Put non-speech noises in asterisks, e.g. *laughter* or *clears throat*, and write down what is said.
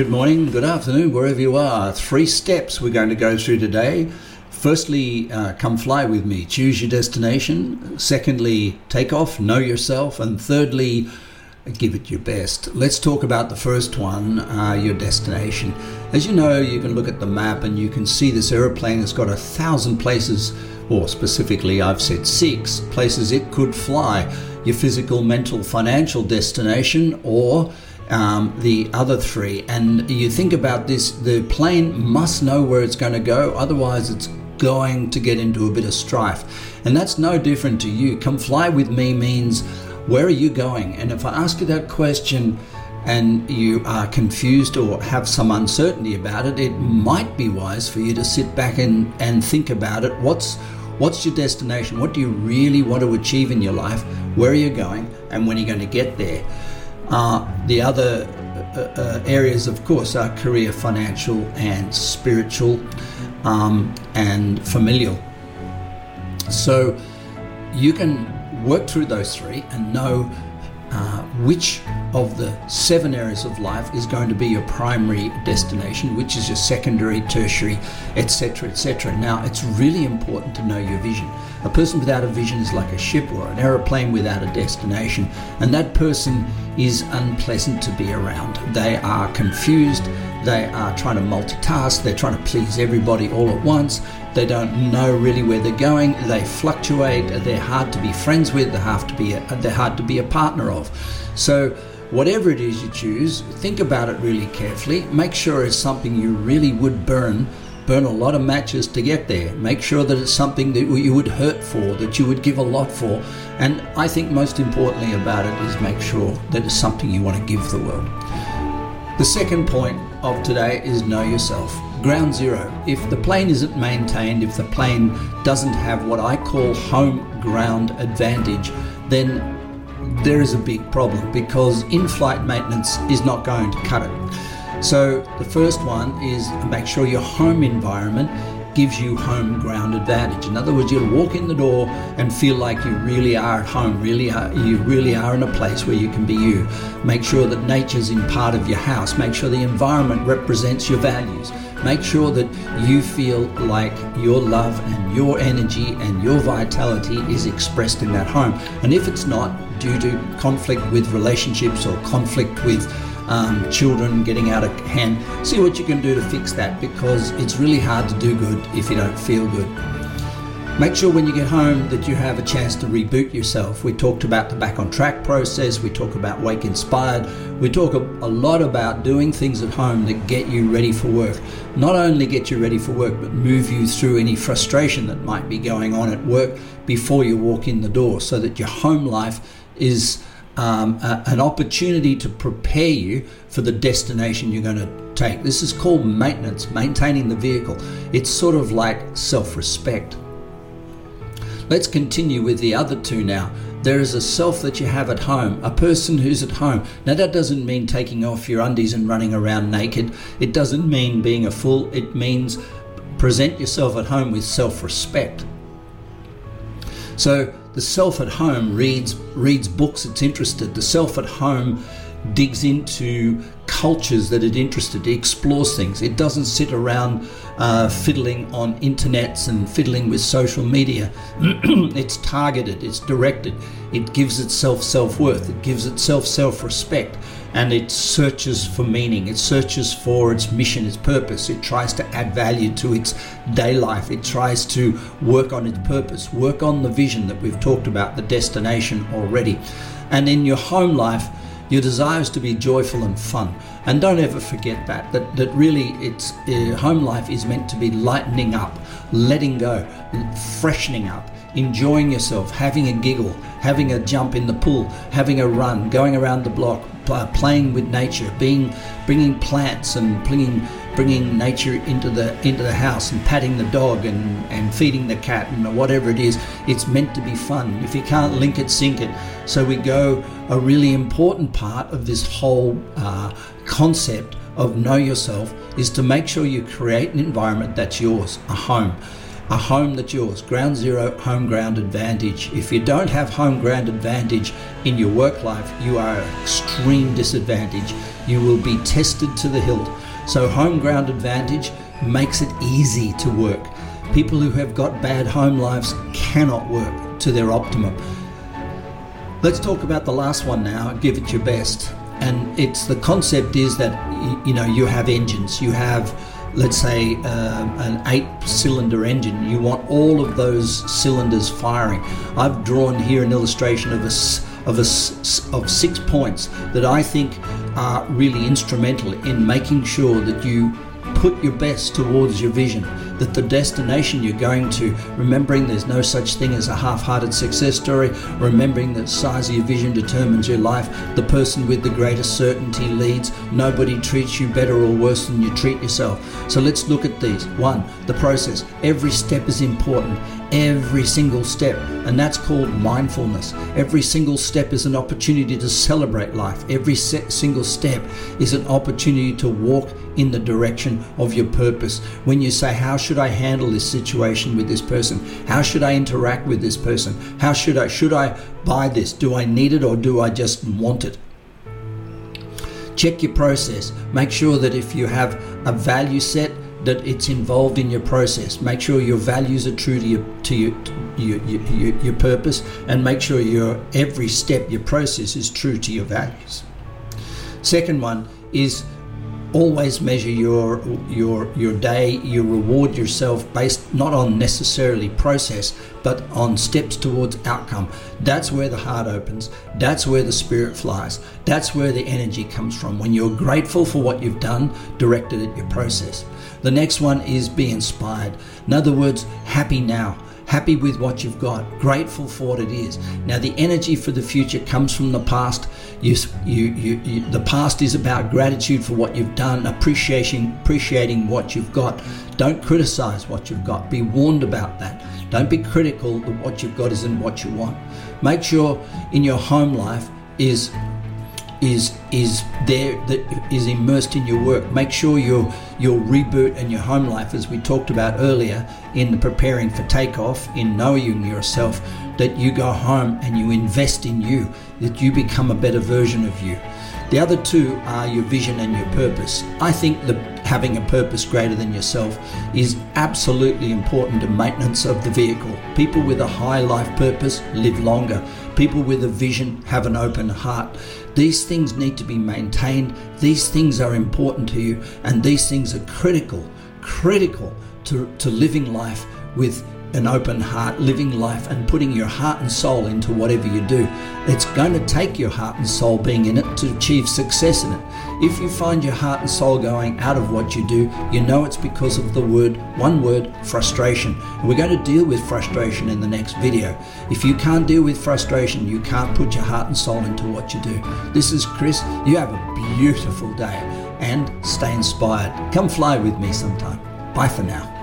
Good morning, good afternoon, wherever you are. Three steps we're going to go through today. Firstly, uh, come fly with me, choose your destination. Secondly, take off, know yourself. And thirdly, give it your best. Let's talk about the first one, uh, your destination. As you know, you can look at the map and you can see this aeroplane has got a thousand places, or specifically, I've said six places it could fly. Your physical, mental, financial destination, or um, the other three. And you think about this the plane must know where it's going to go, otherwise, it's going to get into a bit of strife. And that's no different to you. Come fly with me means where are you going? And if I ask you that question and you are confused or have some uncertainty about it, it might be wise for you to sit back and, and think about it. What's what's your destination? What do you really want to achieve in your life? Where are you going? And when are you going to get there? Uh, the other uh, uh, areas, of course, are career, financial, and spiritual, um, and familial. So you can work through those three and know uh, which of the seven areas of life is going to be your primary destination, which is your secondary, tertiary, etc., etc. Now, it's really important to know your vision. A person without a vision is like a ship or an aeroplane without a destination, and that person is unpleasant to be around. They are confused, they are trying to multitask, they're trying to please everybody all at once, they don't know really where they're going, they fluctuate, they're hard to be friends with, they're hard to be a, they're hard to be a partner of. So whatever it is you choose, think about it really carefully. Make sure it's something you really would burn burn a lot of matches to get there. Make sure that it's something that you would hurt for, that you would give a lot for. And I think most importantly about it is make sure that it's something you want to give the world. The second point of today is know yourself. Ground zero. If the plane isn't maintained, if the plane doesn't have what I call home ground advantage, then there is a big problem because in flight maintenance is not going to cut it. So the first one is make sure your home environment gives you home ground advantage. In other words, you'll walk in the door and feel like you really are at home, really are, you really are in a place where you can be you. Make sure that nature's in part of your house. Make sure the environment represents your values. Make sure that you feel like your love and your energy and your vitality is expressed in that home. And if it's not due to conflict with relationships or conflict with um, children getting out of hand. See what you can do to fix that because it's really hard to do good if you don't feel good. Make sure when you get home that you have a chance to reboot yourself. We talked about the back on track process, we talk about wake inspired, we talk a, a lot about doing things at home that get you ready for work. Not only get you ready for work, but move you through any frustration that might be going on at work before you walk in the door so that your home life is um, a, an opportunity to prepare you for the destination you're going to take. This is called maintenance, maintaining the vehicle. It's sort of like self respect. Let's continue with the other two now. There is a self that you have at home, a person who's at home. Now, that doesn't mean taking off your undies and running around naked. It doesn't mean being a fool. It means present yourself at home with self respect. So, the self at home reads reads books it's interested. The self at home digs into cultures that it interested. It explores things. It doesn't sit around uh, fiddling on internets and fiddling with social media. *clears throat* it's targeted. It's directed. It gives itself self worth. It gives itself self respect and it searches for meaning, it searches for its mission, its purpose, it tries to add value to its day life, it tries to work on its purpose, work on the vision that we've talked about, the destination already. And in your home life, your desire is to be joyful and fun. And don't ever forget that, that, that really it's uh, home life is meant to be lightening up, letting go, freshening up, enjoying yourself, having a giggle, having a jump in the pool, having a run, going around the block, playing with nature, being bringing plants and bringing bringing nature into the into the house and patting the dog and, and feeding the cat and whatever it is. It's meant to be fun. If you can't link it, sink it. So we go a really important part of this whole uh, concept of know yourself is to make sure you create an environment that's yours, a home. a home that's yours. Ground zero, home ground advantage. If you don't have home ground advantage in your work life, you are at extreme disadvantage. You will be tested to the hilt. So, home ground advantage makes it easy to work. People who have got bad home lives cannot work to their optimum. Let's talk about the last one now. Give it your best. And it's the concept is that you know you have engines. You have let's say uh, an eight cylinder engine you want all of those cylinders firing i've drawn here an illustration of a of a of six points that i think are really instrumental in making sure that you put your best towards your vision, that the destination you're going to, remembering there's no such thing as a half hearted success story, remembering that size of your vision determines your life, the person with the greatest certainty leads, nobody treats you better or worse than you treat yourself. So let's look at these. One, the process. Every step is important every single step, and that's called mindfulness. Every single step is an opportunity to celebrate life. Every single step is an opportunity to walk in the direction of your purpose. When you say, How should I handle this situation with this person? How should I interact with this person? How should I should I buy this? Do I need it or do I just want it? Check your process. Make sure that if you have a value set, that it's involved in your process. Make sure your values are true to your to your your, your, your purpose, and make sure your every step, your process is true to your values. Second one is always measure your your your day you reward yourself based not on necessarily process but on steps towards outcome. That's where the heart opens. That's where the spirit flies. That's where the energy comes from. When you're grateful for what you've done directed at your process the next one is be inspired in other words happy now happy with what you've got, grateful for what it is. Now, the energy for the future comes from the past. You, you, you, you, the past is about gratitude for what you've done, appreciating, appreciating what you've got. Don't criticize what you've got. Be warned about that. Don't be critical that what you've got isn't what you want. Make sure in your home life is is is there that is immersed in your work. Make sure your your reboot and your home life, as we talked about earlier, in preparing for takeoff, in knowing yourself, that you go home and you invest in you, that you become a better version of you. The other two are your vision and your purpose. I think that having a purpose greater than yourself is absolutely important to maintenance of the vehicle. People with a high life purpose live longer. People with a vision have an open heart. These things need to be maintained. These things are important to you, and these things are critical, critical to, to living life with an open heart, living life, and putting your heart and soul into whatever you do. It's going to take your heart and soul being in it to achieve success in it. If you find your heart and soul going out of what you do, you know it's because of the word, one word, frustration. And we're going to deal with frustration in the next video. If you can't deal with frustration, you can't put your heart and soul into what you do. This is Chris. You have a beautiful day and stay inspired. Come fly with me sometime. Bye for now.